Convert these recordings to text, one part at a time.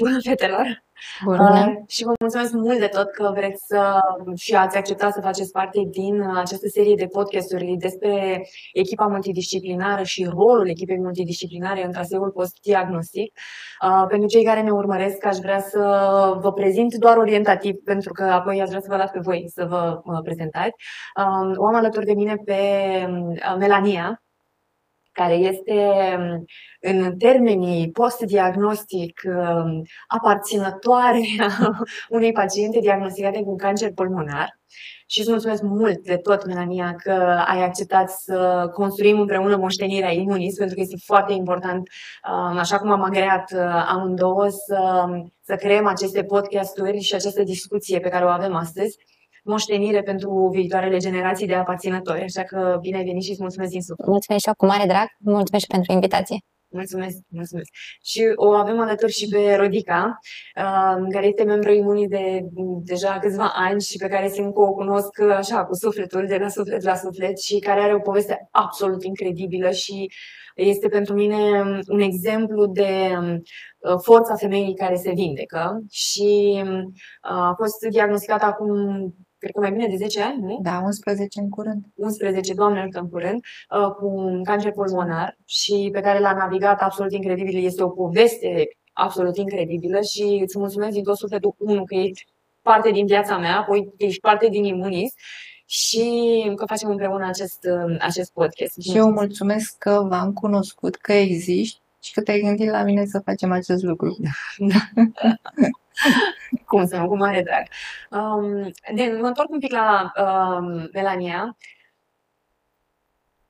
Bună, fetelor! Bună! Uh, și vă mulțumesc mult de tot că vreți să și ați acceptat să faceți parte din această serie de podcasturi despre echipa multidisciplinară și rolul echipei multidisciplinare în traseul post-diagnostic. Uh, pentru cei care ne urmăresc, aș vrea să vă prezint doar orientativ, pentru că apoi aș vrea să vă las pe voi să vă uh, prezentați. Uh, o am alături de mine pe uh, Melania, care este um, în termenii post-diagnostic um, aparținătoare unei paciente diagnosticate cu cancer pulmonar. Și îți mulțumesc mult de tot, Melania, că ai acceptat să construim împreună moștenirea imunis, pentru că este foarte important, um, așa cum am agreat uh, amândouă, să, să creăm aceste podcasturi și această discuție pe care o avem astăzi moștenire pentru viitoarele generații de aparținători. Așa că bine ai venit și îți mulțumesc din suflet. Mulțumesc și eu cu mare drag. Mulțumesc și pentru invitație. Mulțumesc, mulțumesc. Și o avem alături și pe Rodica, uh, care este membru imunii de deja câțiva ani și pe care simt că o cunosc așa cu sufletul, de la suflet la suflet și care are o poveste absolut incredibilă și este pentru mine un exemplu de uh, forța femeii care se vindecă și uh, a fost diagnosticată acum cred că mai bine de 10 ani, nu? Da, 11 în curând. 11, doamne în curând, uh, cu un cancer pulmonar și pe care l-a navigat absolut incredibil. Este o poveste absolut incredibilă și îți mulțumesc din tot sufletul, unul, că ești parte din viața mea, apoi ești parte din Imunis și că facem împreună acest, uh, acest podcast. Și eu mulțumesc că v-am cunoscut, că existi și că te-ai gândit la mine să facem acest lucru. Cum să nu, cu mare drag. Um, de, mă întorc un pic la um, Melania.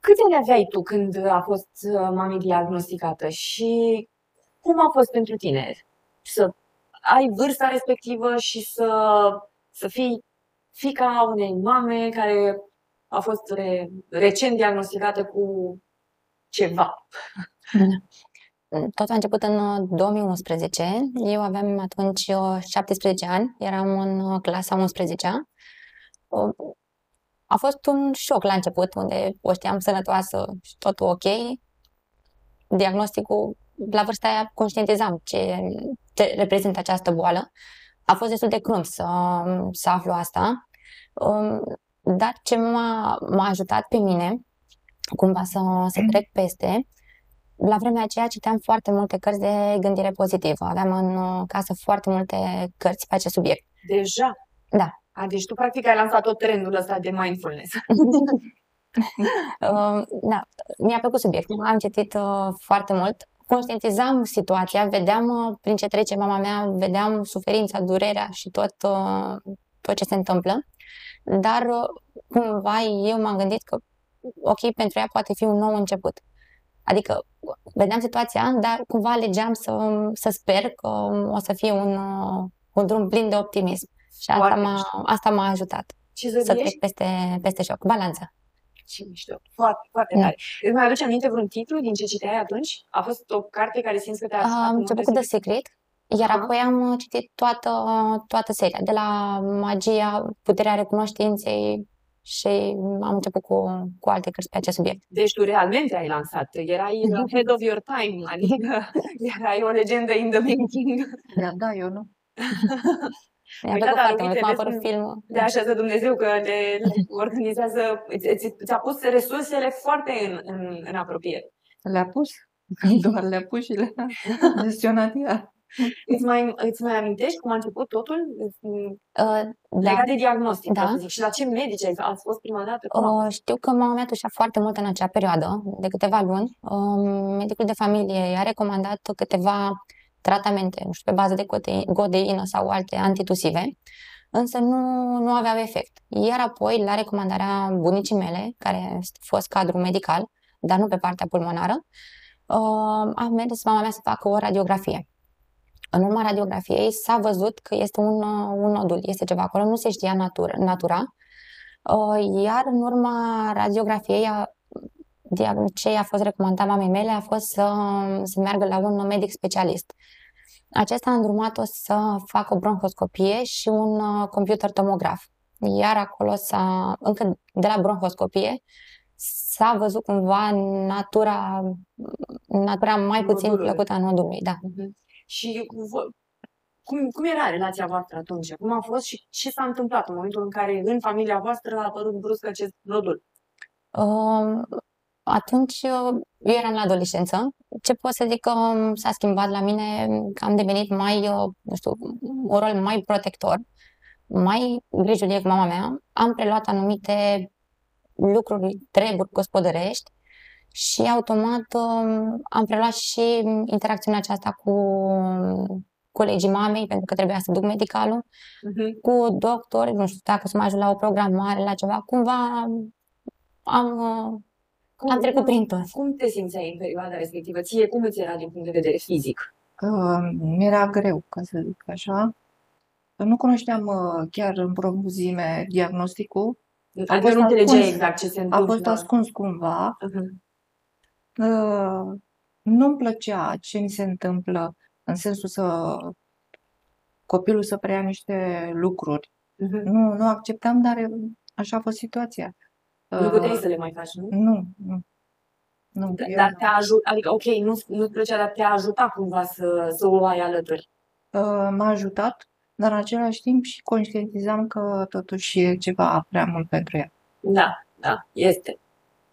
Câte ani aveai tu când a fost uh, mami diagnosticată și cum a fost pentru tine să ai vârsta respectivă și să, să fii fica unei mame care a fost re, recent diagnosticată cu ceva? Tot a început în 2011. Uh, Eu aveam atunci 17 uh, ani, eram în uh, clasa 11 A fost un șoc la început, unde o știam sănătoasă și totul ok. Diagnosticul, la vârsta aia, conștientizam ce, ce reprezintă această boală. A fost destul de crunt să, să aflu asta. Um, dar ce m-a, m-a ajutat pe mine, cumva să, să trec peste, la vremea aceea citeam foarte multe cărți de gândire pozitivă. Aveam în uh, casă foarte multe cărți pe acest subiect. Deja? Da. A, deci tu practic ai lansat tot trendul ăsta de mindfulness. uh, da, mi-a plăcut subiectul. Am citit uh, foarte mult. Conștientizam situația, vedeam uh, prin ce trece mama mea, vedeam suferința, durerea și tot, uh, tot ce se întâmplă. Dar uh, cumva eu m-am gândit că ok, pentru ea poate fi un nou început. Adică vedeam situația, dar cumva alegeam să, să sper că o să fie un, un drum plin de optimism. Și asta m-a, asta m-a ajutat Ce să trec peste, peste șoc. Balanța. Ce mișto. Foarte, foarte mm. tare. Îți mai aduce aminte vreun titlu din ce citeai atunci? A fost o carte care simți că te-a Am început cu The Secret, iar Aha. apoi am citit toată, toată seria, de la magia, puterea recunoștinței, și am început cu, cu alte cărți pe acest subiect. Deci tu realmente ai lansat, erai head of your time, adică erai o legendă in the making. Da, da, eu nu. Mi-a plăcut foarte mult, m-a apărut filmul. De așa să Dumnezeu că le organizează, ți-a pus resursele foarte în, în, în apropiere. Le-a pus? Doar le-a pus și le-a gestionat ea. Îți mai, îți mai amintești cum a început totul? Uh, legat de diagnostic, da. zic. Și la ce medici ai ați fost prima dată? Uh, știu că mama mea tușea foarte mult în acea perioadă, de câteva luni. Uh, medicul de familie i-a recomandat câteva tratamente, nu știu, pe bază de godeină sau alte antitusive, însă nu, nu aveau efect. Iar apoi, la recomandarea bunicii mele, care a fost cadru medical, dar nu pe partea pulmonară, uh, a mers mama mea să facă o radiografie. În urma radiografiei s-a văzut că este un, uh, un nodul, este ceva acolo, nu se știa natura, natura uh, iar în urma radiografiei ce a fost recomandat mamei mele a fost să, să meargă la un medic specialist. Acesta a îndrumat-o să facă o bronhoscopie și un uh, computer tomograf. Iar acolo s-a, încă de la bronhoscopie, s-a văzut cumva natura, natura mai puțin plăcută a nodului. Da. Uh-huh. Și cum, cum era relația voastră atunci? Cum a fost și ce s-a întâmplat în momentul în care în familia voastră a apărut brusc acest nodul? Uh, atunci eu eram la adolescență. Ce pot să zic că um, s-a schimbat la mine, că am devenit mai, uh, nu știu, un rol mai protector, mai grijulie cu mama mea. Am preluat anumite lucruri, treburi gospodărești și automat um, am preluat și interacțiunea aceasta cu colegii mamei, pentru că trebuia să duc medicalul, Uh-huh. cu doctori, nu știu dacă să mă ajut la o programare, la ceva, cumva am, uh, Cum, am trecut prin tot. Cum te simțeai în perioada respectivă? Ție cum îți era din punct de vedere fizic? Uh, mi-era greu, ca să zic așa. Nu cunoșteam uh, chiar în profunzime diagnosticul. Adică fost nu înțelegeai ascuns. exact ce se A întâmplă. fost ascuns cumva. Uh-huh. Uh, nu-mi plăcea ce mi se întâmplă în sensul să copilul să preia niște lucruri. Uh-huh. Nu, nu acceptam, dar așa a fost situația. Nu puteai Uh, să le mai faci, nu? nu, nu. Nu, Da- eu Dar te-a ajutat, adică ok, nu, nu-ți plăcea, dar te-a ajutat cumva să, să o ai alături. Uh, m-a ajutat, dar în același timp și conștientizam că totuși e ceva prea mult pentru ea. Da, da, este.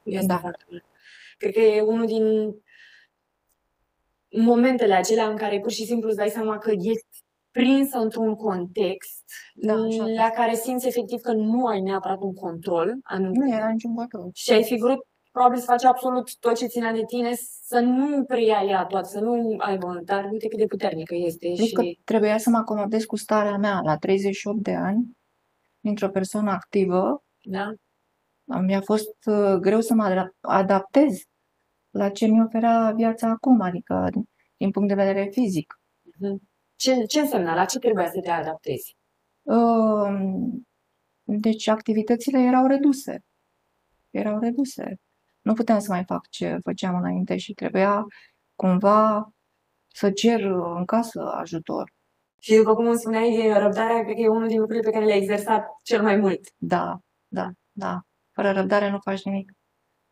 Este Da. foarte mult. Cred că e unul din momentele acelea în care pur și simplu îți dai seama că ești prinsă într-un context Da, așa a la fost. care simți efectiv că nu ai neapărat un control anum- Nu era niciun control. și ai fi vrut probabil să faci absolut tot ce ținea de tine, să nu preia ea toată, să nu aibă, dar uite cât de puternică este Adică și trebuia să mă acomodez cu starea mea la 38 de ani, dintr-o persoană activă. da? Mi-a fost uh, greu să mă adap- adaptez la ce mi oferea viața acum, adică din, din punct de vedere fizic. Mhm. Ce, ce însemna? La ce trebuia să te adaptezi? Uh, Deci activitățile erau reduse. Erau reduse. Nu puteam să mai fac ce făceam înainte și trebuia cumva să cer uh, în casă ajutor. Și după cum îmi spuneai, răbdarea cred că e unul din lucrurile pe care le-ai exersat cel mai mult. Da, da, da. Fără răbdare nu faci nimic.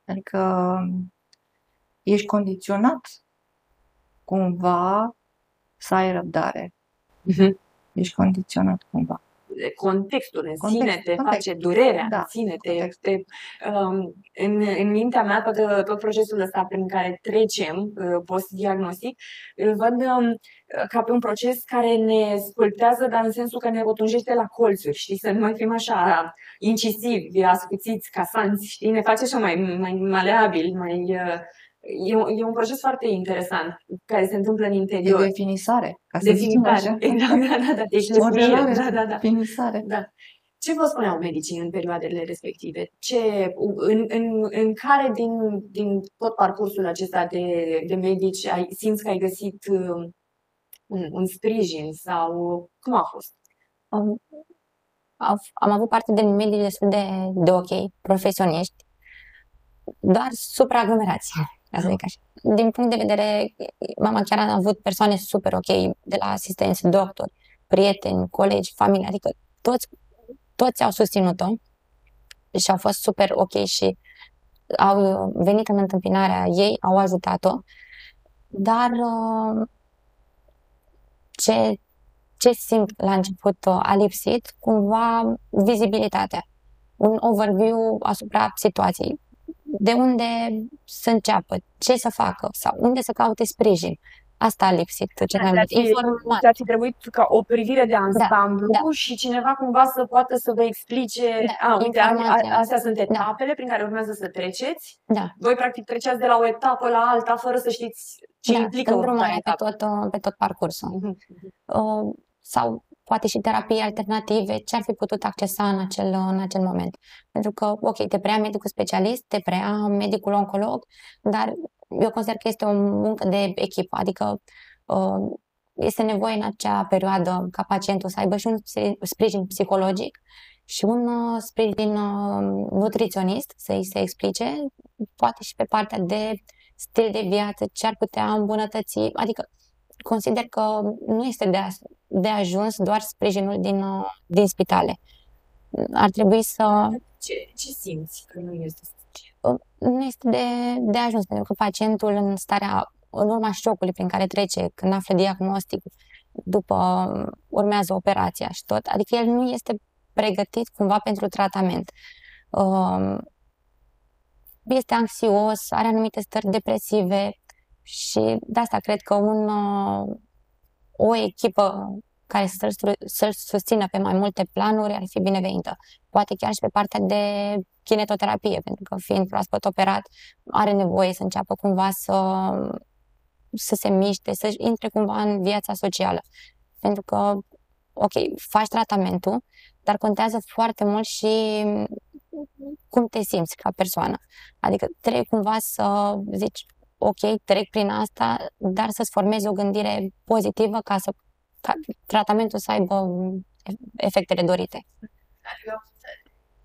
Adică ești condiționat cumva să ai răbdare. Ești condiționat cumva. Contextul în Context, sine te context. face, durerea Da, în sine te, context. te um, în, în mintea mea, tot, tot procesul ăsta prin care trecem uh, post-diagnostic, îl văd um, ca pe un proces care ne spultează, dar în sensul că ne rotunjește la colțuri, știi, să nu mai fim așa incisivi, ascuțiți, casanți, știi, ne face așa mai, mai maleabil, mai... Uh, e, un- e un proces foarte interesant care se întâmplă în E interior. definisare, ca să zicem Definitare. așa. Exact, da, da, da. Deci Modelare, da, da, da. definisare. Da. Ce vă spuneau medicii în perioadele respective? Ce, în, în, în care din, din tot parcursul acesta de, de medici ai, simți că ai găsit um, un, un sprijin sau cum a fost? Am, am, am avut parte de medii destul de, de ok, profesioniști, doar supraaglomerați, ca să zic așa. Din punct de vedere, mama chiar a avut persoane super ok, de la asistenți, doctori, prieteni, colegi, familie, adică toți, toți au susținut-o și au fost super ok și au venit în întâmpinarea ei, au ajutat-o, dar uh, ce, ce simt la început uh, a lipsit, cumva vizibilitatea, un overview asupra situației, de unde să înceapă, ce să facă? Sau unde să caute sprijin. Asta a lipsit cel mai Ți-ar mult. fi- Informare. Ți-ar fi trebuit ca o privire de ansamblu da. și cineva cumva să poată să vă explice, Da, a, uite, a, a, informația. astea sunt etapele prin care urmează să treceți. Da, Voi practic treceați de la o etapă la alta fără să știți ce da, implică îndrumarea următoarea pe etapă. tot, uh, pe tot parcursul. Mhm. Uh, sau poate și terapii alternative, ce ar fi putut accesa în acel, în acel moment. Pentru că, ok, te preia medicul specialist, te preia medicul oncolog, dar eu consider că este o muncă de echipă, adică uh, este nevoie în acea perioadă ca pacientul să aibă și un spri- sprijin psihologic și un uh, sprijin uh, nutriționist, să-i se explice, poate și pe partea de stil de viață, ce ar putea îmbunătăți, adică consider că nu este de, a, de ajuns doar sprijinul din, uh, din spitale. Ar trebui să Ce, ce simți că nu este suficient? Nu este de, de ajuns, pentru că pacientul în starea, în urma șocului prin care trece, când află diagnostic, după urmează operația și tot. Adică el nu este pregătit cumva pentru tratament. Um, este anxios, are anumite stări depresive și de asta cred că un, uh, o echipă care să-l, să susțină pe mai multe planuri ar fi binevenită. Poate chiar și pe partea de kinetoterapie, pentru că fiind proaspăt operat, are nevoie să înceapă cumva să, să se miște, să intre cumva în viața socială. Pentru că, ok, faci tratamentul, dar contează foarte mult și cum te simți ca persoană. Adică trebuie cumva să zici, ok, trec prin asta, dar să-ți formezi o gândire pozitivă ca să ca tratamentul să aibă efectele dorite. Adică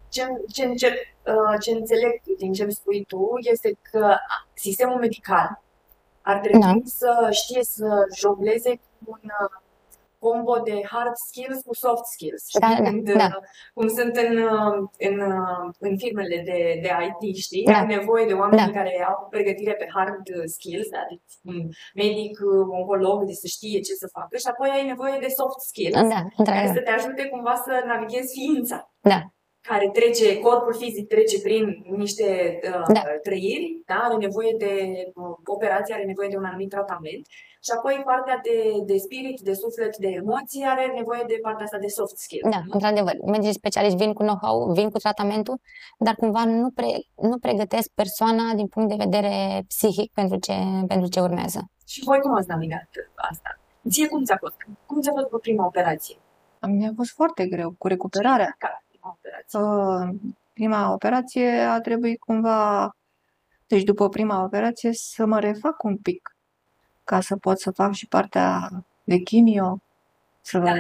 ce, ce, încep, uh, ce înțeleg din ce spui tu este că sistemul medical ar trebui da. să știe să jongleze cu un uh, combo de hard skills cu soft skills. Știi? Da, Când, da. Uh, cum sunt în, uh, în, uh, în firmele de, de IT, știi? Da. Ai nevoie de oameni da. care au pregătire pe hard skills, da? deci un medic, oncolog, de să știe ce să facă și apoi ai nevoie de soft skills, da, care să te ajute cumva să navighezi ființa. Da care trece, corpul fizic trece prin niște uh, da. trăiri, da? are nevoie de uh, operație, are nevoie de un anumit tratament și apoi partea de, de spirit, de suflet, de emoții are nevoie de partea asta de soft skill. Da, într-adevăr. Medicii specialiști vin cu know-how, vin cu tratamentul, dar cumva nu, pre, nu pregătesc persoana din punct de vedere psihic pentru ce, pentru ce urmează. Și voi cum ați navigat asta? Ție cum ți-a fost? Cum ți-a fost cu prima operație? Mi-a fost foarte greu cu recuperarea. Care? Operație? Prima operație a trebuit cumva, deci după prima operație, să mă refac un pic ca să pot să fac și partea de chimio. Să... Da.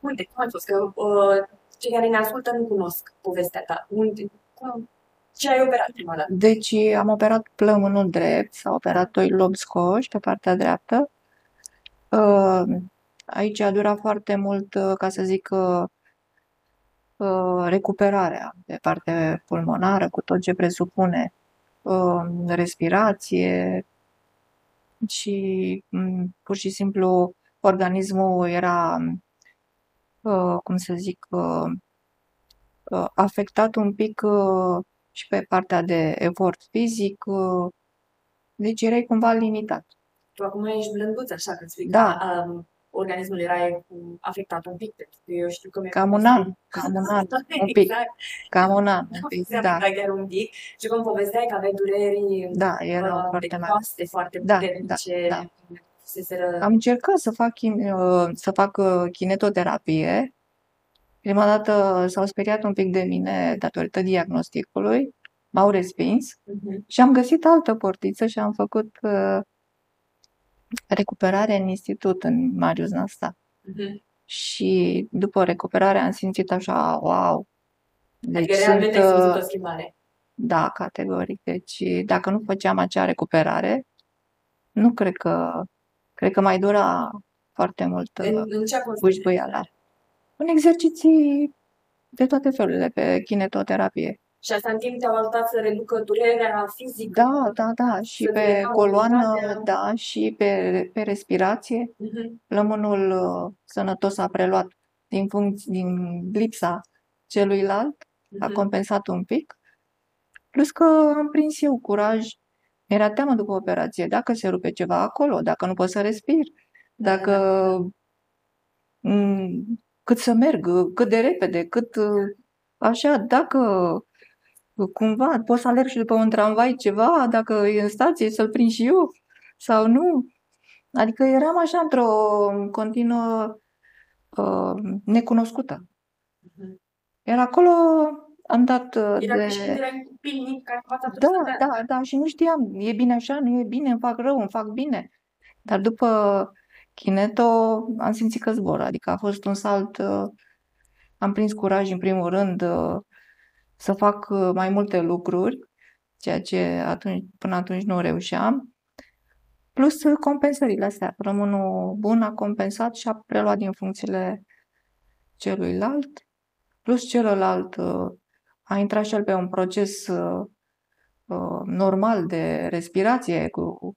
Uite, cum a fost? Că uh, cei care ne ascultă nu cunosc povestea ta. Unde, cum, ce ai operat prima dată? Deci am operat plămânul drept, s-a operat doi lobi scoși pe partea dreaptă. Uh, aici a durat foarte mult, uh, ca să zic, uh, Uh, recuperarea de parte pulmonară cu tot ce presupune uh, respirație și mm, pur și simplu organismul era, uh, cum să zic, afectat un pic și pe partea de efort fizic, deci erai cumva limitat. Tu acum ești blânduț, așa că spui da. Um, organismul era afectat un pic, pentru că eu știu că Cam un an, cam un an, un pic, exact. cam un an, un pic, da. chiar un pic. Și cum povesteai că aveai dureri da, erau uh, foarte mari. Coaste, foarte da, puternice. Da, da. Am încercat să fac, uh, să fac uh, kinetoterapie. Prima dată s-au speriat un pic de mine datorită diagnosticului, m-au respins uh-huh. și am găsit altă portiță și am făcut uh, recuperare în institut, în Marius Nasta. Uh-huh. Și după recuperare am simțit așa, wow! Deci adică realmente sunt, ai simțit o schimbare. Da, categoric. Deci dacă nu făceam acea recuperare, nu cred că, cred că mai dura foarte mult în, în ce bușbăiala. În exerciții de toate felurile, pe kinetoterapie. Și asta în timp te-au ajutat să reducă durerea fizică. Da, da, da. Și pe coloană, da, și pe, pe respirație. Uh-huh. Plămânul uh, sănătos a preluat din, funcție, din lipsa celuilalt, uh-huh. a mhm. compensat un pic. Plus că am prins eu curaj. Mi-era teamă după operație, dacă se rupe ceva acolo, dacă nu pot să respir, dacă m- mm, cât să merg, cât de repede, cât uh, așa, dacă cumva pot să alerg și după un tramvai ceva, dacă e în stație, să-l prind și eu sau nu. Adică eram așa într-o continuă uh, necunoscută. Mhm. Iar acolo am dat uh, Era de... și pilnic care Da, da, da, și nu știam, e bine așa, nu e bine, îmi fac rău, îmi fac bine. Dar după Kineto am simțit că zbor, adică a fost un salt, uh, am prins curaj în primul rând, uh, să fac uh, mai multe lucruri, ceea ce atunci, până atunci nu reușeam. Plus uh, compensările astea. Rămânul bun a compensat și a preluat din funcțiile celuilalt. Plus celălalt uh, a intrat și el pe un proces normal de respirație cu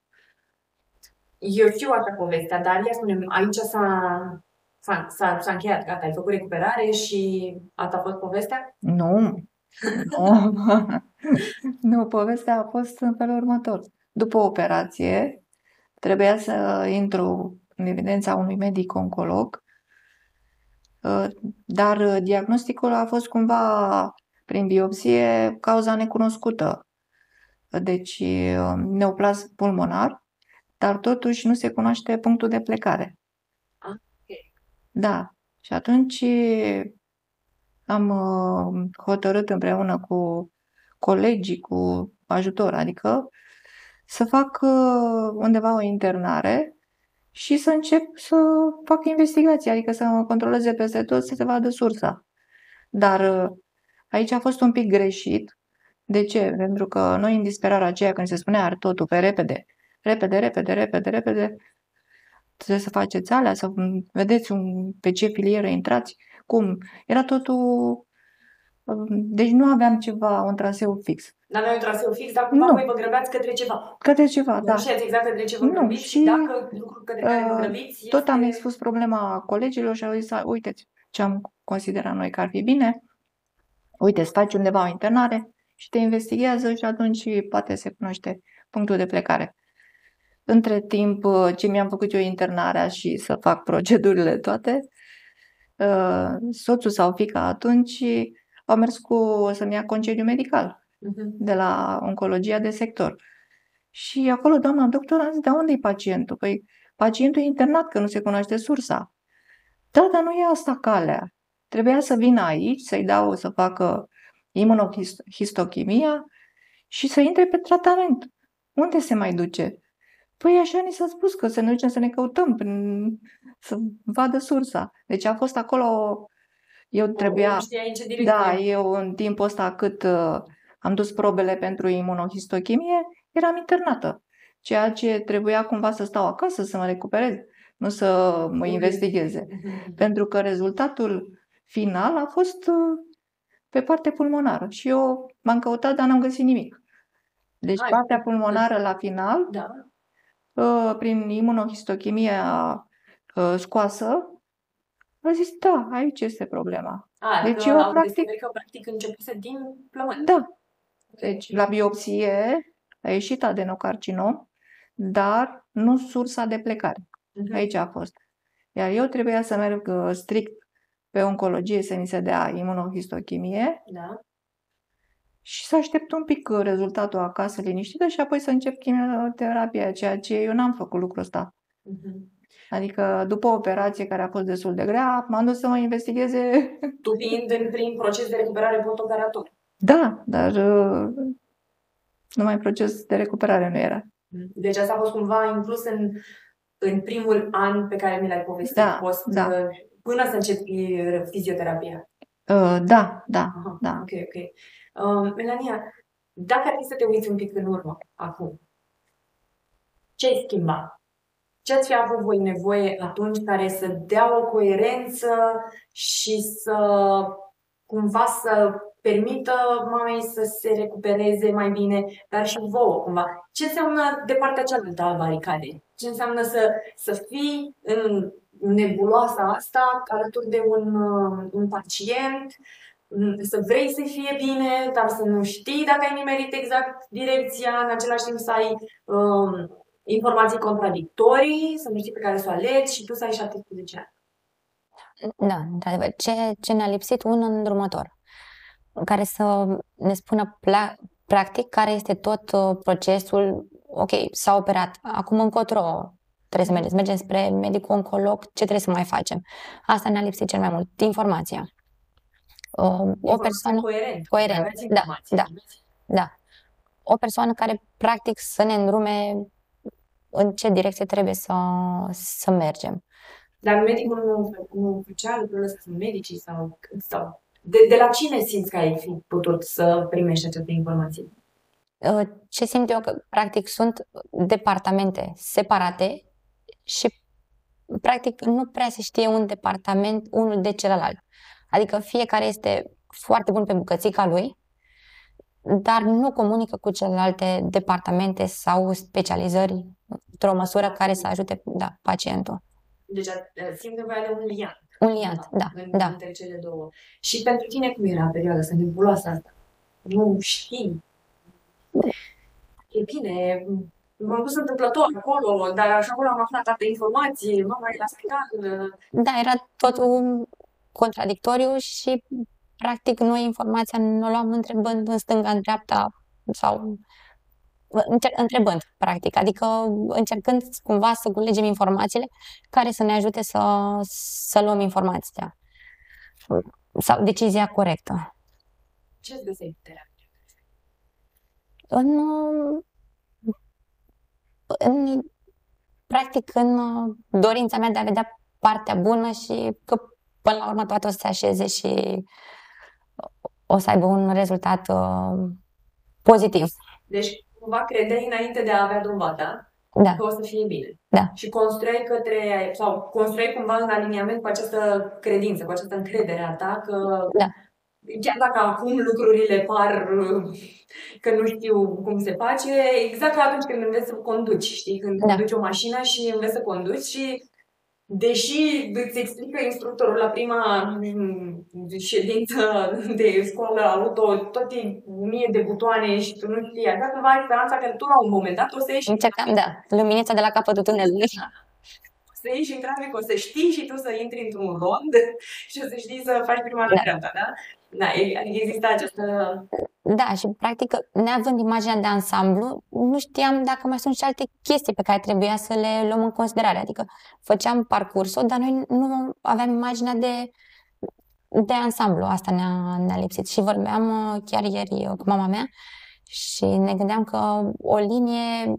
Eu știu așa povestea, dar ia spune aici s-a, s-a, s-a, s-a încheiat, gata, ai făcut recuperare și asta a fost povestea? Nu, nu, nu, povestea a fost în felul următor. După operație, trebuia să intru în evidența unui medic oncolog, uh, dar diagnosticul a fost cumva prin biopsie cauza necunoscută. Deci uh, neoplas pulmonar, dar totuși nu se cunoaște punctul de plecare. Ah, Da. Și atunci am uh, hotărât împreună cu colegii, cu ajutor, adică să fac uh, undeva o internare și să încep să fac investigații, adică să mă controleze peste tot, să se vadă sursa. Dar aici a fost un pic greșit, de ce? Pentru că noi în disperarea aceea când se spunea ar totul pe repede, repede, repede, repede, repede, trebuie să faceți alea, să vedeți un, pe ce filieră intrați, cum. Era totul... Deci nu aveam ceva, un traseu fix. Nu aveam un traseu fix, dar cumva Nu. voi vă grăbeați către ceva. Către ceva, da. Nu știați exact către ce vă Nu, grăbiți și, și, dacă lucrul către care vă uh, grăbiți Tot am este- expus problema colegilor și au zis, uite ce am considerat noi că ar fi bine, uite, îți faci undeva o internare și te investighează și atunci poate se cunoaște punctul de plecare. Între timp uh, ce mi-am făcut eu internarea și să fac procedurile toate, uh, soțul sau fica atunci au mers cu să-mi ia concediu medical Mhm. de la oncologia de sector. Și acolo doamna doctor a zis, de unde e pacientul? Păi pacientul e internat, că nu se cunoaște sursa. Da, dar nu e asta calea. Trebuia să vină aici, să-i dau să facă imunohistochimia și să intre pe tratament. Unde se mai duce? Păi așa ni s-a spus că să ne ducem să ne căutăm, prin, să vadă sursa. Deci a fost acolo, eu trebuia... Nu știai în ce direcție. Da, eu în timpul ăsta cât uh, am dus probele pentru imunohistochimie, eram internată. Ceea ce trebuia cumva să stau acasă, să mă recuperez, nu să mă Mhm. investigheze. Mhm. Pentru că rezultatul final a fost uh, pe partea pulmonară și eu m-am căutat, dar n-am găsit nimic. Deci Ai, partea pulmonară la final, Da. uh, prin imunohistochimia uh, scoasă, a zis, da, aici este problema. A, Deci adică eu, au practic- descoperit că practic începuse din plămân. Da, Deci, la biopsie a ieșit adenocarcinom, dar nu sursa de plecare. Mhm. Aici a fost. Iar eu trebuia să merg uh, strict pe oncologie să mi se dea imunohistochimie Da. și să aștept un pic uh, rezultatul acasă liniștită și apoi să încep chimioterapia, ceea ce eu n-am făcut lucrul ăsta. Mhm. Adică după o operație care a fost destul de grea, m-am dus să mă investigheze. Tu fiind în prin proces de recuperare post-operator. Da, dar uh, numai proces de recuperare nu era. Deci asta a fost cumva inclus în, în primul an pe care mi l-ai povestit Da, post, da. uh, până să începi uh, fizioterapia. Uh, da, da, Aha, da. Ok, ok. Um, Melania, dacă ar fi să te uiți un pic în urmă, acum, ce ai schimba? Ce ați fi avut voi nevoie atunci care să dea o coerență și să cumva să permită mamei să se recupereze mai bine, dar și vouă cumva. Ce înseamnă de partea cealaltă a baricadei? Ce înseamnă să, să fii în nebuloasa asta alături de un, uh, un pacient, mm, să vrei să fie bine, dar să nu știi dacă ai nimerit exact direcția, în același timp să ai um, informații contradictorii, să nu știi pe care să o alegi și tu să ai 17 ani. Da, într-adevăr. Ce, ce ne-a lipsit un îndrumător care să ne spună pla- practic care este tot uh, procesul, ok, s-a operat, acum încotro trebuie să mergeți, mergem spre medicul oncolog, ce trebuie să mai facem? Asta ne-a lipsit cel mai mult, informația. Uh, o Informații persoană, coerent. coerent, Aveți da, informații, da. aveți- da, o persoană care practic să ne îndrume în ce direcție trebuie să, să mergem. Dar medicul nu, nu făcea lucrurile astea, sunt medicii sau, sau de, de la cine simți că ai fi putut să primești aceste informații? Uh, Ce simt eu că practic sunt departamente separate și practic nu prea se știe un departament unul de celălalt. Adică fiecare este foarte bun pe bucățica lui, dar nu comunică cu celelalte departamente sau specializări. Într-o măsură care să ajute da, pacientul. Deci a- simt nevoia de un liant. Un liant, da, în, da. între cele două. Și pentru tine cum era perioada asta nebuloasă asta? Nu știi. E bine, m-am dus întâmplător acolo, dar așa acolo am aflat toate informații, mama e la spital. Da, era totul contradictoriu și practic noi informația ne o luam întrebând în stânga, în dreapta sau încer- întrebând, practic, adică încercând cumva să culegem informațiile care să ne ajute să, să luăm informația sau decizia corectă. Ce îți găseai în terapie? În, în, practic, în dorința mea de a vedea partea bună și că până la urmă toate o să se așeze și o să aibă un rezultat uh, pozitiv. Deci, cumva credeai înainte de a avea dovada Da, că o să fie bine. Da. Și construiai către, sau construiai cumva în aliniament cu această credință, cu această încredere a ta că Da. chiar dacă acum lucrurile par uh, că nu știu cum se face, exact ca atunci când înveți să conduci, știi? Când Da. conduci o mașină și înveți să conduci și deși îți explică instructorul la prima mm, ședință de școală auto toate mie de butoane și tu nu știi, așa cumva ai speranța că tu la un moment dat o să ieși încercam, da, luminița de la capătul tunelului. o să ieși în trafic, o să știi și tu să intri într-un rond și o să știi să faci prima la Da. dreapta, da? Da, e- adică există această... Da, și practic, neavând imaginea de ansamblu, nu știam dacă mai sunt și alte chestii pe care trebuia să le luăm în considerare. Adică făceam parcursul, dar noi nu aveam imaginea de, de ansamblu. Asta ne-a, ne-a lipsit. Și vorbeam uh, chiar ieri uh, cu mama mea și ne gândeam că o linie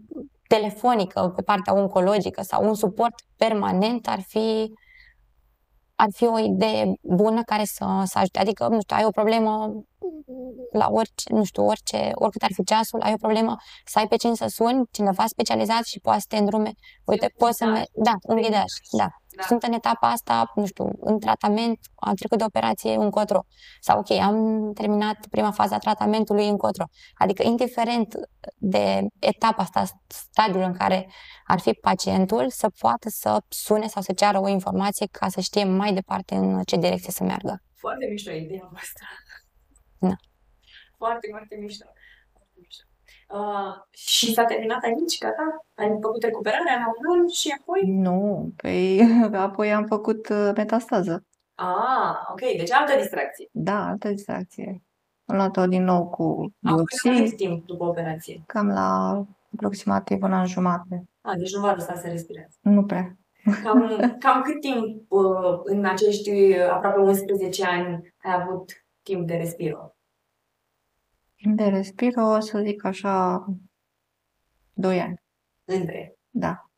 telefonică pe partea oncologică sau un suport permanent ar fi ar fi o idee bună care să, să ajute. Adică, nu știu, ai o problemă la orice, nu știu, orice, oricât ar fi ceasul, ai o problemă, să ai pe cine să suni, cineva specializat și poate să te îndrume. Uite, poți să... Me- da, un ghidaj, da. Da. Sunt în etapa asta, nu știu, în tratament, am trecut de operație încotro. Sau, ok, am terminat prima fază a tratamentului încotro. Adică, indiferent de etapa asta, stadiul în care ar fi pacientul, să poată să sune sau să ceară o informație ca să știe mai departe în ce direcție să meargă. Foarte mișto ideea voastră. Da. Foarte, foarte mișto. Foarte mișto. Uh, și s-a terminat aici, gata? Ai făcut recuperarea la un an și apoi? Nu, păi apoi am făcut uh, metastază. Ah, ok, deci altă distracție. Da, altă distracție. Am luat-o din nou cu Acum cât biopsii, timp după operație? cam la aproximativ un an jumate. Ah, deci nu v-a lăsat să respirați. Nu prea. Cam, cam cât timp uh, în acești uh, aproape 11 ani ai avut timp de respiro? De respiro, o să zic așa, doi ani. Între. Da.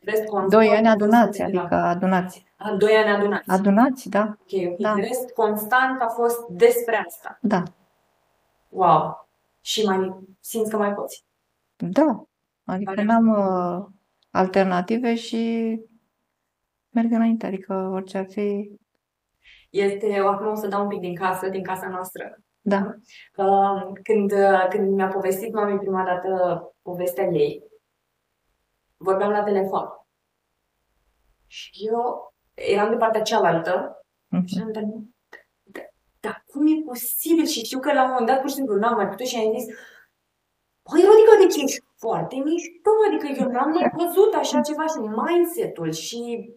Rest constant Doi ani a fost adunați, undeva. adică adunați. Ah, doi ani adunați. Adunați, da, Ok, ok. Da. Rest constant a fost despre asta. da, Wow. Și mai simți că mai poți. da. Adică Pare- n-am uh, alternative și merg înainte, adică orice ar fi, Este, acum o să dau un pic din casă, din casa noastră. Da. Uh, Când, uh, când mi-a povestit mami prima dată povestea ei, vorbeam la telefon. Și eu eram de partea cealaltă și Mhm. am întrebat, "Da- dar cum e posibil? Și știu că la un moment dat pur și simplu n-am mai putut și am zis, Păi, Rodica, deci ești foarte mișto, adică eu n-am mai văzut așa ceva și mindset-ul și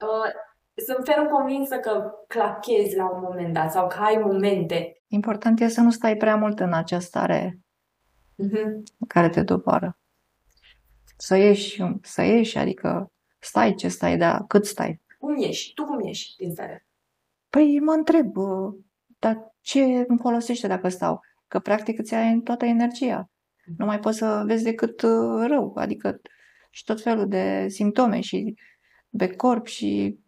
uh, sunt ferm convinsă că clachezi la un moment dat sau că ai momente. Important e să nu stai prea mult în acea stare Mhm. care te doboară. Să ieși, să ieși, adică stai ce stai, dar cât stai? Cum ieși? Tu cum ieși din stare? Păi mă întreb, uh, dar ce îmi folosește dacă stau? Că practic îți ai toată energia. Nu mai poți să vezi decât uh, rău, adică și tot felul de simptome și pe corp și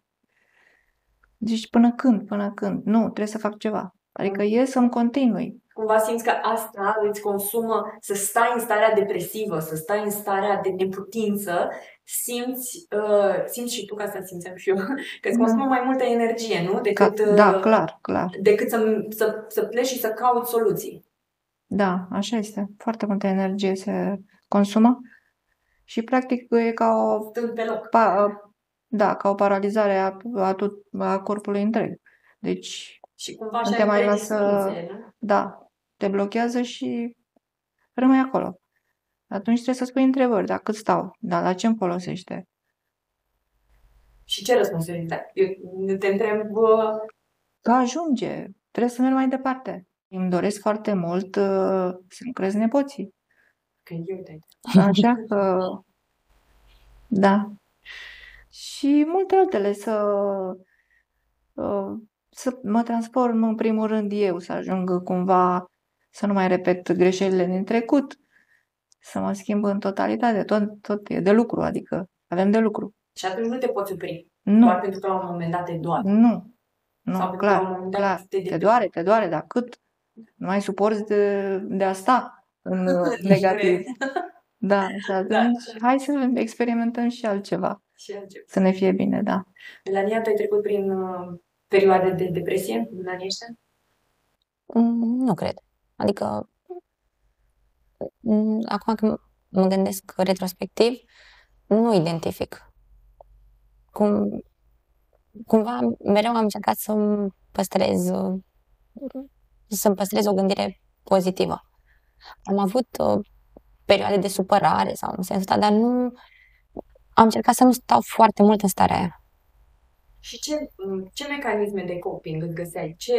zici până când, până când? Nu, trebuie să fac ceva. Adică e să-mi continui. Cumva simți că asta îți consumă să stai în starea depresivă, să stai în starea de neputință, simți, uh, simți și tu, ca să simțeam și eu, că îți Da. consumă mai multă energie, nu? Ca, Decât, uh, da, clar, clar. decât să, să, să pleci și să cauți soluții. Da, așa este. Foarte multă energie se consumă și practic e ca o, Stând pe loc. pa, da, ca o paralizare a, a, tot, a corpului întreg. Deci, Și cumva Nu și te ai mai lasă- predispoziție, nu? da, te blochează și rămâi acolo. Atunci trebuie să spui întrebări, dar cât stau, dar la ce îmi folosește? Și ce răspunsuri dai? Eu te întreb, bă, Că ajunge, trebuie să merg mai departe. Îmi doresc foarte mult uh, să-mi cresc nepoții. că eu te Așa că, da. Și multe altele să, uh, să mă transform în primul rând eu, să ajung cumva să nu mai repet greșelile din trecut, să mă schimb în totalitate. Tot, tot e de lucru, adică avem de lucru. Și atunci nu te poți opri, Nu, doar pentru că la un moment dat te doare. nu, Sau nu, pentru că la un clar, moment dat clar. te Te deprimi. doare, te doare, dar cât? Nu mai suporți de, de a sta în uh, negativ. Da, și atunci hai să experimentăm și altceva, Și altceva. să ne fie bine, da. Melania, tu ai trecut prin uh, perioade de depresie în anii ăștia? Mm, Nu cred. Adică, mm, acum când mă gândesc retrospectiv, nu identific. Cum, cumva mereu am încercat să-mi păstrez, să-mi păstrez o gândire pozitivă. Am avut uh, perioade de supărare sau în sensul ăsta, dar nu am încercat să nu stau foarte mult în starea aia. Și ce, um, ce mecanisme de coping îți găseai? Ce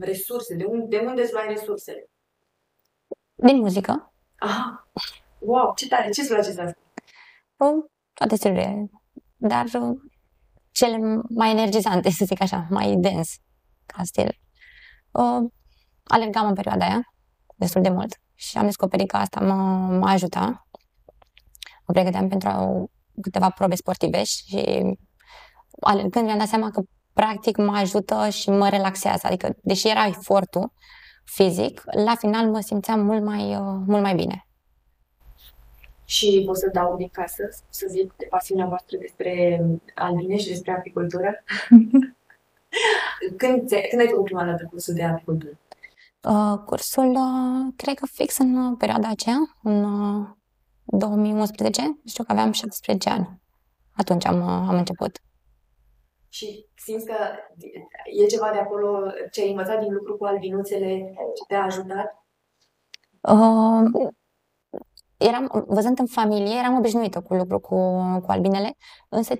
resurse? De unde, de unde îți luai resursele? Din muzică, Aha! Wow, ce tare! Ce-ți place să asculti? uh, toate stilurile, dar uh, cele mai energizante, să zic așa, mai dens ca stil. Uh, alergam în perioada aia destul de mult și am descoperit că asta mă, mă ajuta. Mă pregăteam pentru câteva probe sportive și alergând mi-am dat seama că practic mă ajută și mă relaxează. Adică, deși era efortul fizic, la final mă simțeam mult mai, uh, mult mai bine. Și pot să dau din casă, să zic de pasiunea voastră despre albine și despre apicultură? când, ți- când ai făcut prima dată cursul de apicultură? Uh, cursul, uh, cred că fix în uh, perioada aceea, în uh, 2011, știu că aveam 17 ani. Atunci am, uh, am început. Și simți că e ceva de acolo ce ai învățat din lucru cu albinuțele ce te-a ajutat? Uh, eram, văzând în familie, eram obișnuită cu lucru cu, cu albinele, însă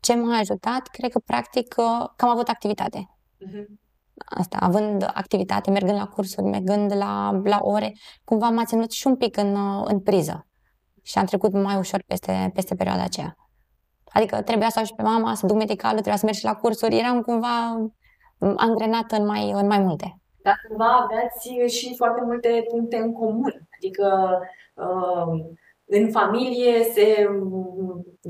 ce m-a ajutat, cred că practic uh, că am avut activitate. Mhm. Asta, având activitate, mergând la cursuri, mergând la, la ore, cumva m-a ținut și un pic în, uh, în priză. Și am trecut mai ușor peste, peste perioada aceea. Adică trebuia să ajut pe mama, să duc medicalul, trebuia să merg și la cursuri, eram cumva um, angrenată în mai, în mai multe. Dar cumva aveați și foarte multe puncte în comun. Adică uh, în familie se,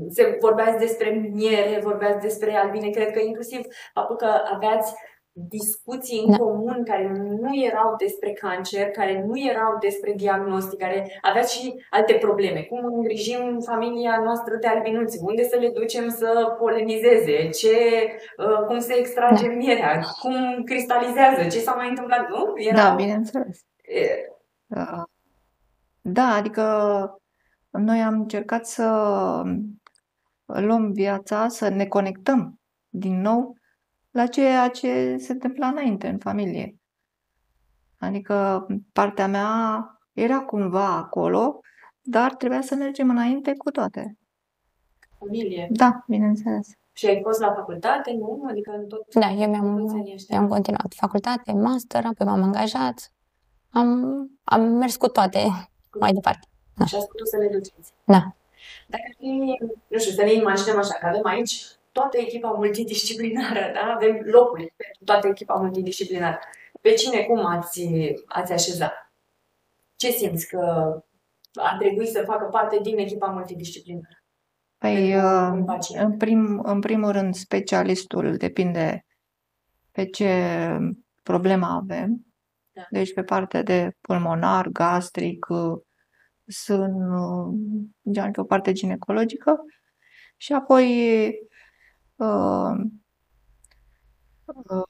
se vorbeați despre miere, vorbeați despre albine. Cred că inclusiv faptul că aveați discuții în Da. comun care nu erau despre cancer, care nu erau despre diagnostic, care aveați și alte probleme. Cum îngrijim familia noastră de albinuți? Unde să le ducem să polenizeze? Ce, uh, cum se extrage mierea? Cum cristalizează? Ce s-a mai întâmplat? Nu? Era, Da, bineînțeles. e, Uh, Da, adică noi am încercat să luăm viața, să ne conectăm din nou la ceea ce se întâmpla înainte în familie. Adică partea mea era cumva acolo, dar trebuia să mergem înainte cu toate. familie. Da, bineînțeles. Și ai fost la facultate, nu? Adică în tot Da, eu mi-am, toți anii ăștia. mi-am continuat facultate, master, apoi m-am angajat. Am, am mers cu toate mai departe. Și ați putut să le duceți. Da. Dacă ar fi, nu știu, să ne imaginăm așa, că avem aici toată echipa multidisciplinară, da? Avem locuri pentru toată echipa multidisciplinară. Pe cine cum ați, ați așeza? Ce simți că ar trebui să facă parte din echipa multidisciplinară? Păi, Pentru uh, un pacient. în, prim, în primul rând, specialistul depinde pe ce problemă avem. Da. Deci pe partea de pulmonar, gastric, uh, sân, uh, gen- pe o parte ginecologică și apoi uh, uh,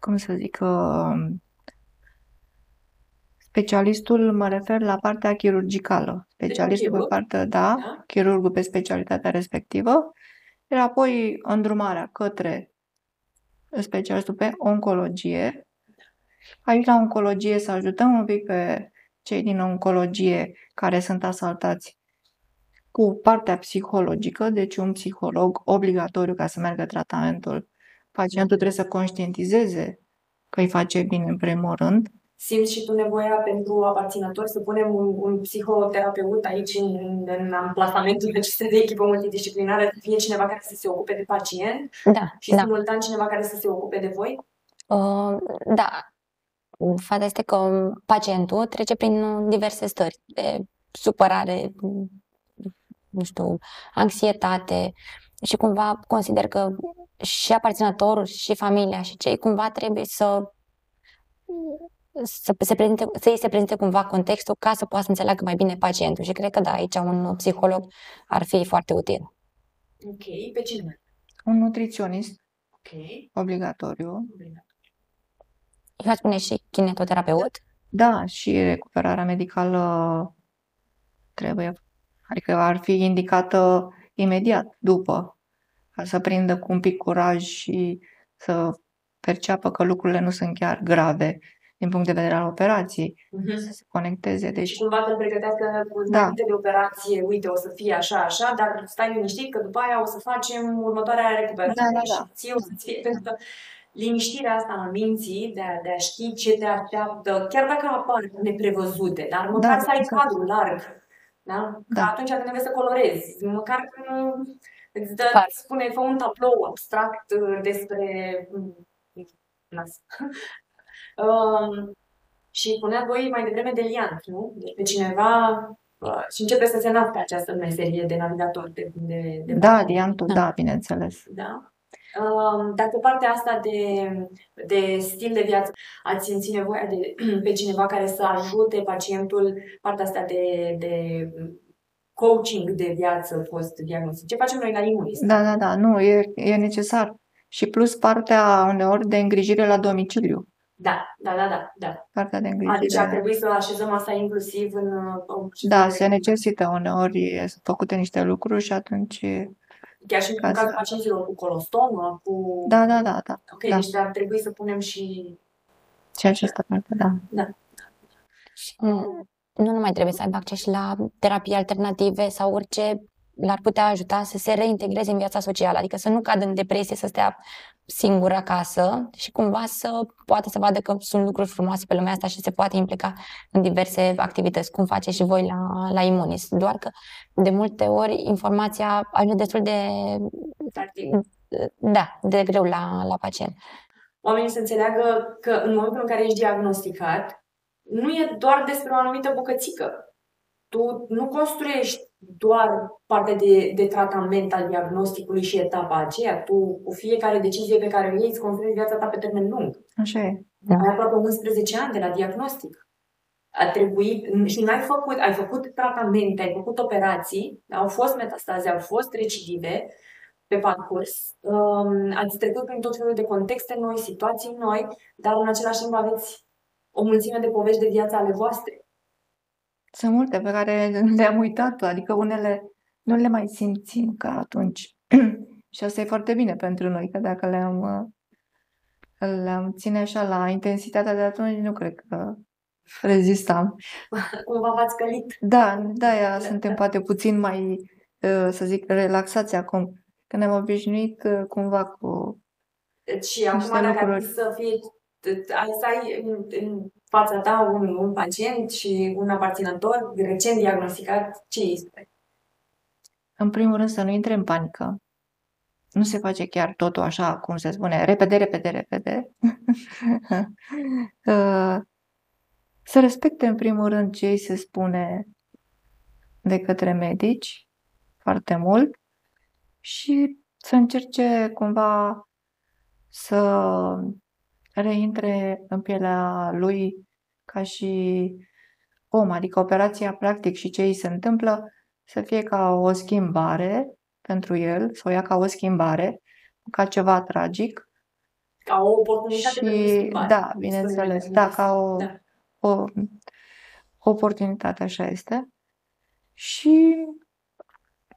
cum să zic, uh, Specialistul mă refer la partea chirurgicală. Specialistul pe chirurg? partea, da, Da? chirurgul pe specialitatea respectivă, iar apoi îndrumarea către specialistul pe oncologie. Aici la oncologie să ajutăm un pic pe cei din oncologie care sunt asaltați cu partea psihologică, deci un psiholog obligatoriu ca să meargă tratamentul. Pacientul trebuie să conștientizeze că îi face bine în primul rând. Simți și tu nevoia pentru aparținători să punem un, un psihoterapeut aici în, în, în amplasamentul acesta de echipă multidisciplinară, să fie cineva care să se ocupe de pacient Da, și da. simultan cineva care să se ocupe de voi? Uh, da. Fata este că pacientul trece prin diverse stări de supărare, nu știu, anxietate și cumva consider că și aparținătorul și familia și cei cumva trebuie să să, se prezinte, să îi se prezinte cumva contextul ca să poată să înțeleagă mai bine pacientul și cred că da, aici un psiholog ar fi foarte util. Ok, pe cine? Un nutriționist Ok. obligatoriu. Eu aș spune și kinetoterapeut. Da, și recuperarea medicală trebuie, adică ar fi indicată imediat după, ca să prindă cu un pic curaj și să perceapă că lucrurile nu sunt chiar grave din punct de vedere al operației, Mhm. să se conecteze. Și Deci, cumva să pregătească cu Da. înainte de operație, uite, o să fie așa, așa, dar stai liniștit că după aia o să facem următoarea recuperare Da, da, și da. ție o să-ți fie, pentru că liniștirea asta a minții, de a, de a ști ce te așteaptă, chiar dacă apar neprevăzute, dar măcar Da, să ai exact. cadrul larg, da? Că Da. atunci când trebuie să colorezi, măcar că nu îți dă, Clar. spune, fă un tablou abstract uh, despre nas. Um, și punea voi mai devreme de liant, nu? Deci pe cineva uh, și începe să se nască această meserie de navigator de, de, de da, liantul, Da. da, bineînțeles. da? Um, Dar pe partea asta de, de stil de viață, ați simțit nevoia de, pe cineva care să ajute pacientul, partea asta de, de coaching de viață post-diagnostic? Ce facem noi la Imunis? Da, da, da, nu, e, e necesar. Și plus partea uneori de îngrijire la domiciliu. Da, da, da, da, da. Partea de Adică ar îngrijire. trebui să așezăm asta inclusiv în... uh, Da, se necesită uneori, sunt făcute niște lucruri și atunci, Chiar și Ca în cazul să- pacienților cu colostomă, cu... da, da, da, da, Ok, da. deci ar trebui să punem și... și această parte, da. Și nu, nu numai trebuie să aibă acces și la terapii alternative sau orice l-ar putea ajuta să se reintegreze în viața socială, adică să nu cadă în depresie, să stea singur acasă și cumva să poată să vadă că sunt lucruri frumoase pe lumea asta și se poate implica în diverse activități, cum faceți și voi la, la Imunis. Doar că de multe ori informația ajunge destul de, Practic, da, de greu la, la pacient. oamenii să înțeleagă că în momentul în care ești diagnosticat, nu e doar despre o anumită bucățică. Tu nu construiești doar partea de, de tratament al diagnosticului și etapa aceea. Tu, cu fiecare decizie pe care o iei, îți construiești viața ta pe termen lung. Așa e. Da. Ai aproape 11 ani de la diagnostic. A trebuit, și n-ai făcut, ai făcut tratamente, ai făcut operații, au fost metastaze, au fost recidive pe parcurs, um, ați trecut prin tot felul de contexte noi, situații noi, dar în același timp aveți o mulțime de povești de viață ale voastre. Sunt multe pe care le-am uitat, adică unele nu le mai simțim ca atunci. Și asta e foarte bine pentru noi, că dacă le-am, uh, le-am ține așa la intensitatea de atunci, nu cred că rezistam. Cumva v-ați călit. Da, de-aia Da, suntem da. poate puțin mai, uh, să zic, relaxați acum. Că ne-am obișnuit uh, cumva cu... Și acum Niște dacă ar lucruri. fi să fie, ai să ai în, în fața ta un, un pacient și un aparținător recent diagnosticat, ce îi spui? În primul rând să nu intre în panică. Nu se face chiar totul așa, cum se spune, repede, repede, repede. Uh, Să respecte în primul rând ce îi se spune de către medici foarte mult și să încerce cumva să reintre în pielea lui ca și om, adică operația practic și ce îi se întâmplă să fie ca o schimbare pentru el, să o ia ca o schimbare, ca ceva tragic Ca o oportunitate pentru și, schimbare. da, bineînțeles, da, ca o, Da. o oportunitate, așa este, și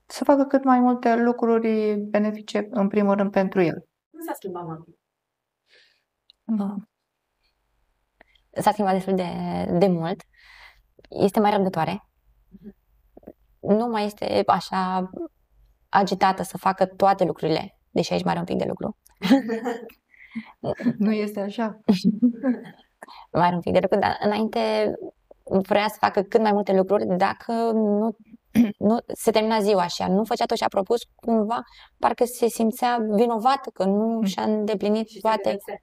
să facă cât mai multe lucruri benefice, în primul rând, pentru el. Nu s-a schimbat mami. S-a schimbat destul de, de mult. Este mai răbdătoare. Nu mai este așa agitată să facă toate lucrurile, deși aici mai are un pic de lucru. Nu este așa. mai are un pic de lucru, dar înainte vrea să facă cât mai multe lucruri, dacă nu, nu se termina ziua și ea nu făcea tot ce a propus, cumva parcă se simțea vinovată că nu și-a îndeplinit Și toate. se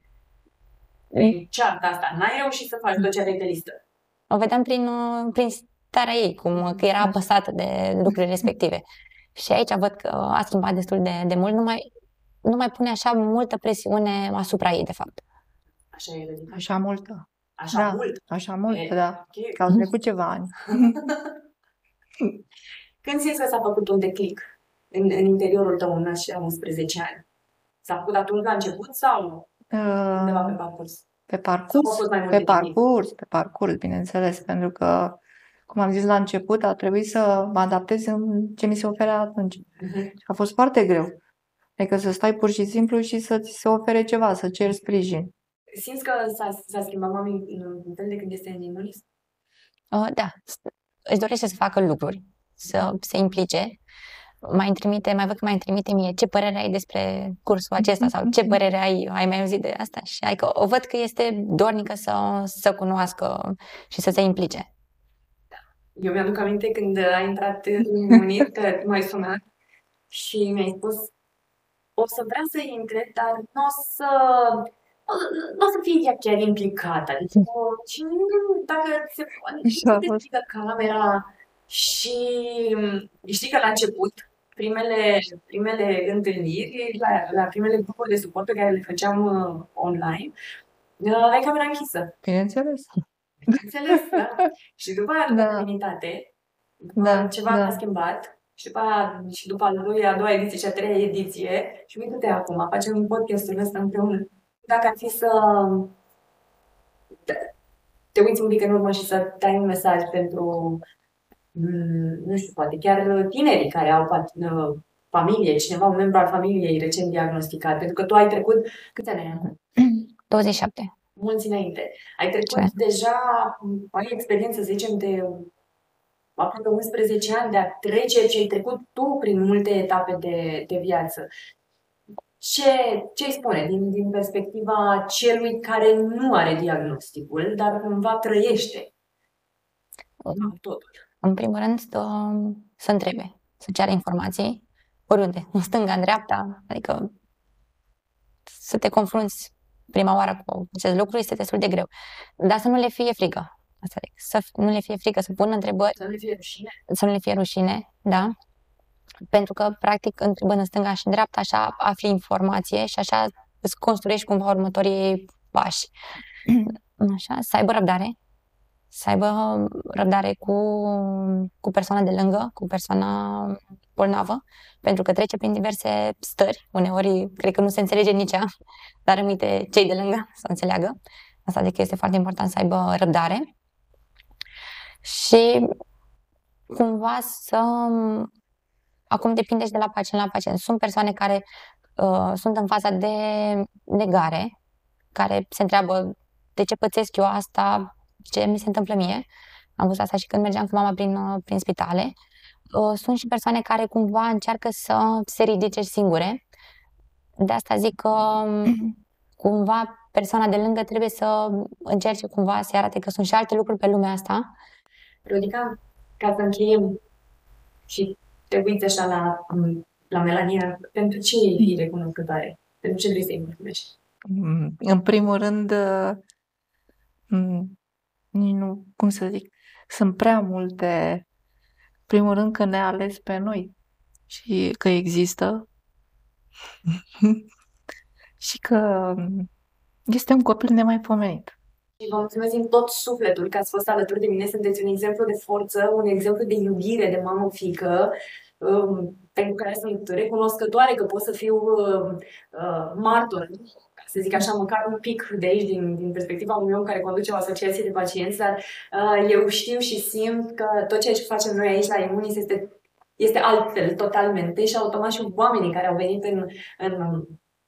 Prin cearta asta, n-ai reușit să faci tot ce aveai pe listă. O vedeam prin, uh, prin starea ei, cum că era apăsată de lucrurile respective. Și aici văd că a schimbat destul de, de mult, nu mai, nu mai pune așa multă presiune asupra ei, de fapt. Așa e, Lădica. Așa multă. Așa Da. mult. Așa multă, E, da. ok. Că au trecut ceva ani. Când simți că s-a făcut un declic în, în interiorul tău în așa 11 ani? S-a făcut atunci la început sau undeva pe Uh, parcurs? Pe Sau parcurs, au fost mai pe multe declicuri? parcurs, pe parcurs, bineînțeles, pentru că, cum am zis la început, a trebuit să mă adaptez în ce mi se ofere atunci. Mhm. Și a fost foarte greu. Adică să stai pur și simplu și să ți se ofere ceva, să ceri sprijin. Simți că s-a, s-a schimbat mami în în fel de când este în minunist? Uh, da, s- își dorește să facă lucruri, să se implice. Mai îmi trimite, mai văd că mai îmi trimite mie ce părere ai despre cursul acesta sau ce părere ai, ai mai auzit de asta și adică o văd că este dornică să, să cunoască și să se implice. Eu mi-aduc aminte când a intrat în minunit, că m-ai sunat și mi-ai spus o să vrea să intre, dar nu o să, nu o să fie ea chiar implicată. Adică, și nu- dacă se Așa a poate, fost. să camera și știi că la început, primele, primele întâlniri, la, la primele grupuri de suport pe care le făceam uh, online, uh, aveai camera închisă. Bineînțeles. Înțeles, da? Și după aia, după Da. feminitate, după Da, ceva da. s-a schimbat și după aia, și după a lui a doua ediție și a treia ediție și uite-te acum, facem podcastul ăsta împreună. Dacă ar fi să te, te uiți un pic în urmă și să dai un mesaj pentru, mm, nu știu, poate chiar tinerii care au pat- uh, familie, cineva, un membru al familiei recent diagnosticat, pentru că tu ai trecut, câți ani ai acum? 27. mulți înainte. Ai trecut Ce? deja, ai experiență, să zicem, de aproape 11 ani de a trece ce ai trecut tu prin multe etape de, de viață. Ce, ce îi spune din, din perspectiva celui care nu are diagnosticul, dar cumva trăiește totul? În primul rând, să, să întrebe, să ceară informații, oriunde, în stânga, în dreapta, adică să te confrunți prima oară cu acest lucru este destul de greu. Dar să nu le fie frică. Asta zic, să f- nu le fie frică, să pună întrebări, Să nu fie rușine. să nu le fie rușine, da? Pentru că, practic, întrebând în stânga și în dreapta, așa afli informație și așa îți construiești cumva următorii pași. Așa, să aibă răbdare, să aibă răbdare cu, cu persoana de lângă, cu persoana bolnavă, pentru că trece prin diverse stări, uneori cred că nu se înțelege nici ea, dar rămite cei de lângă să înțeleagă. Asta adică este foarte important să aibă răbdare și cumva să acum depinde și de la pacient la pacient. Sunt persoane care uh, sunt în faza de negare, care se întreabă de ce pățesc eu asta, ce mi se întâmplă mie. Am văzut asta și când mergeam cu mama prin, uh, prin spitale. Uh, sunt și persoane care cumva încearcă să se ridice singure. De asta zic că um, cumva persoana de lângă trebuie să încerce cumva să arate că sunt și alte lucruri pe lumea asta. Rodica, ca să încheiem și te uiți așa la, la Melania, pentru ce e fi recunoscătoare? Pentru ce vrei să-i mulțumești? Mm, În primul rând, uh, mm, nici nu, cum să zic, sunt prea multe. În primul rând că ne-a ales pe noi și că există și că mm, este un copil nemaipomenit. Și vă mulțumesc din tot sufletul că ați fost alături de mine. Sunteți un exemplu de forță, un exemplu de iubire de mamă-fică, um, pentru care sunt recunoscătoare că pot să fiu uh, uh, martor ca să zic așa, măcar un pic de aici, din, din perspectiva unui om care conduce o asociație de pacienți, dar uh, eu știu și simt că tot ceea ce facem noi aici la Imunis este, este altfel, totalmente, și automat și oamenii care au venit în, în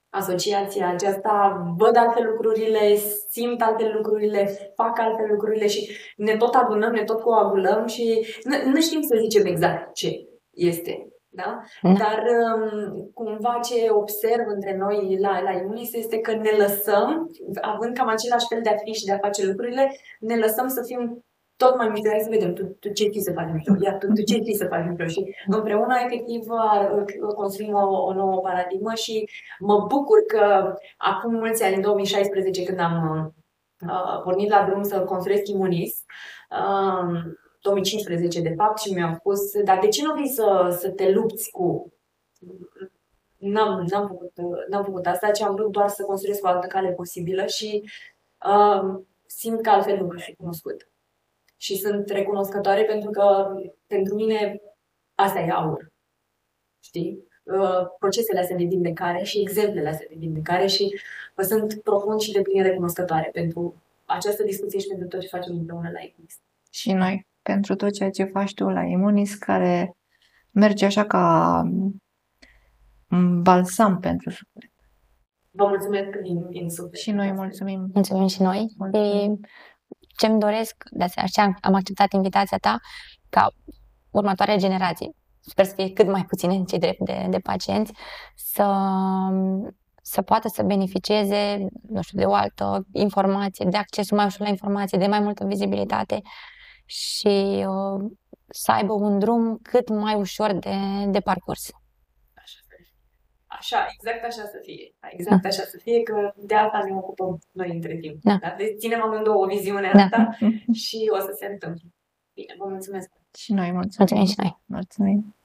asociația aceasta văd alte lucrurile, simt alte lucrurile, fac alte lucrurile și ne tot adunăm, ne tot coagulăm și nu, nu știm să zicem exact ce este da? Mm. Dar um, cumva ce observ între noi la, la Imunis este că ne lăsăm, având cam același fel de a fi și de a face lucrurile, ne lăsăm să fim tot mai mișto. Hai să vedem, tu, tu ce știi să faci mișto, ia, tu, tu ce știi să faci mișto. Și împreună, efectiv, construim o, o nouă paradigmă și mă bucur că acum mulți ani, în 2016, când am uh, pornit la drum să construiesc Imunis, uh, 2015 de fapt și mi-au spus, dar de ce nu vrei să, să te lupți cu... N-am, n-am, făcut, n-am făcut asta, ci am vrut doar să construiesc o altă cale posibilă și uh, simt că altfel nu voi fi cunoscut. Și sunt recunoscătoare pentru că pentru mine asta e aur. Știi? Uh, procesele astea de vindecare și exemplele astea de vindecare și vă sunt profund și de plin recunoscătoare pentru această discuție și pentru tot ce facem împreună la Equist. Și noi pentru tot ceea ce faci tu la Imunis, care merge așa ca un balsam pentru suflet. Vă mulțumesc din, din suflet. Și noi mulțumim. Mulțumim și noi. Mulțumim. ce-mi doresc, de asemenea, am acceptat invitația ta ca următoarea generație, sper să fie cât mai puține cei drept de, de pacienți, să, să poată să beneficieze, nu știu, de o altă informație, de accesul mai ușor la informație, de mai multă vizibilitate și uh, să aibă un drum cât mai ușor de, de parcurs. Așa, așa, exact așa să fie. Exact da. așa să fie, că de asta ne ocupăm noi între timp. Da. Da? Deci ținem amândouă o viziune da. asta și o să se întâmple. Bine, vă mulțumesc. Și noi mulțumim. Mulțumim și noi. Mulțumim.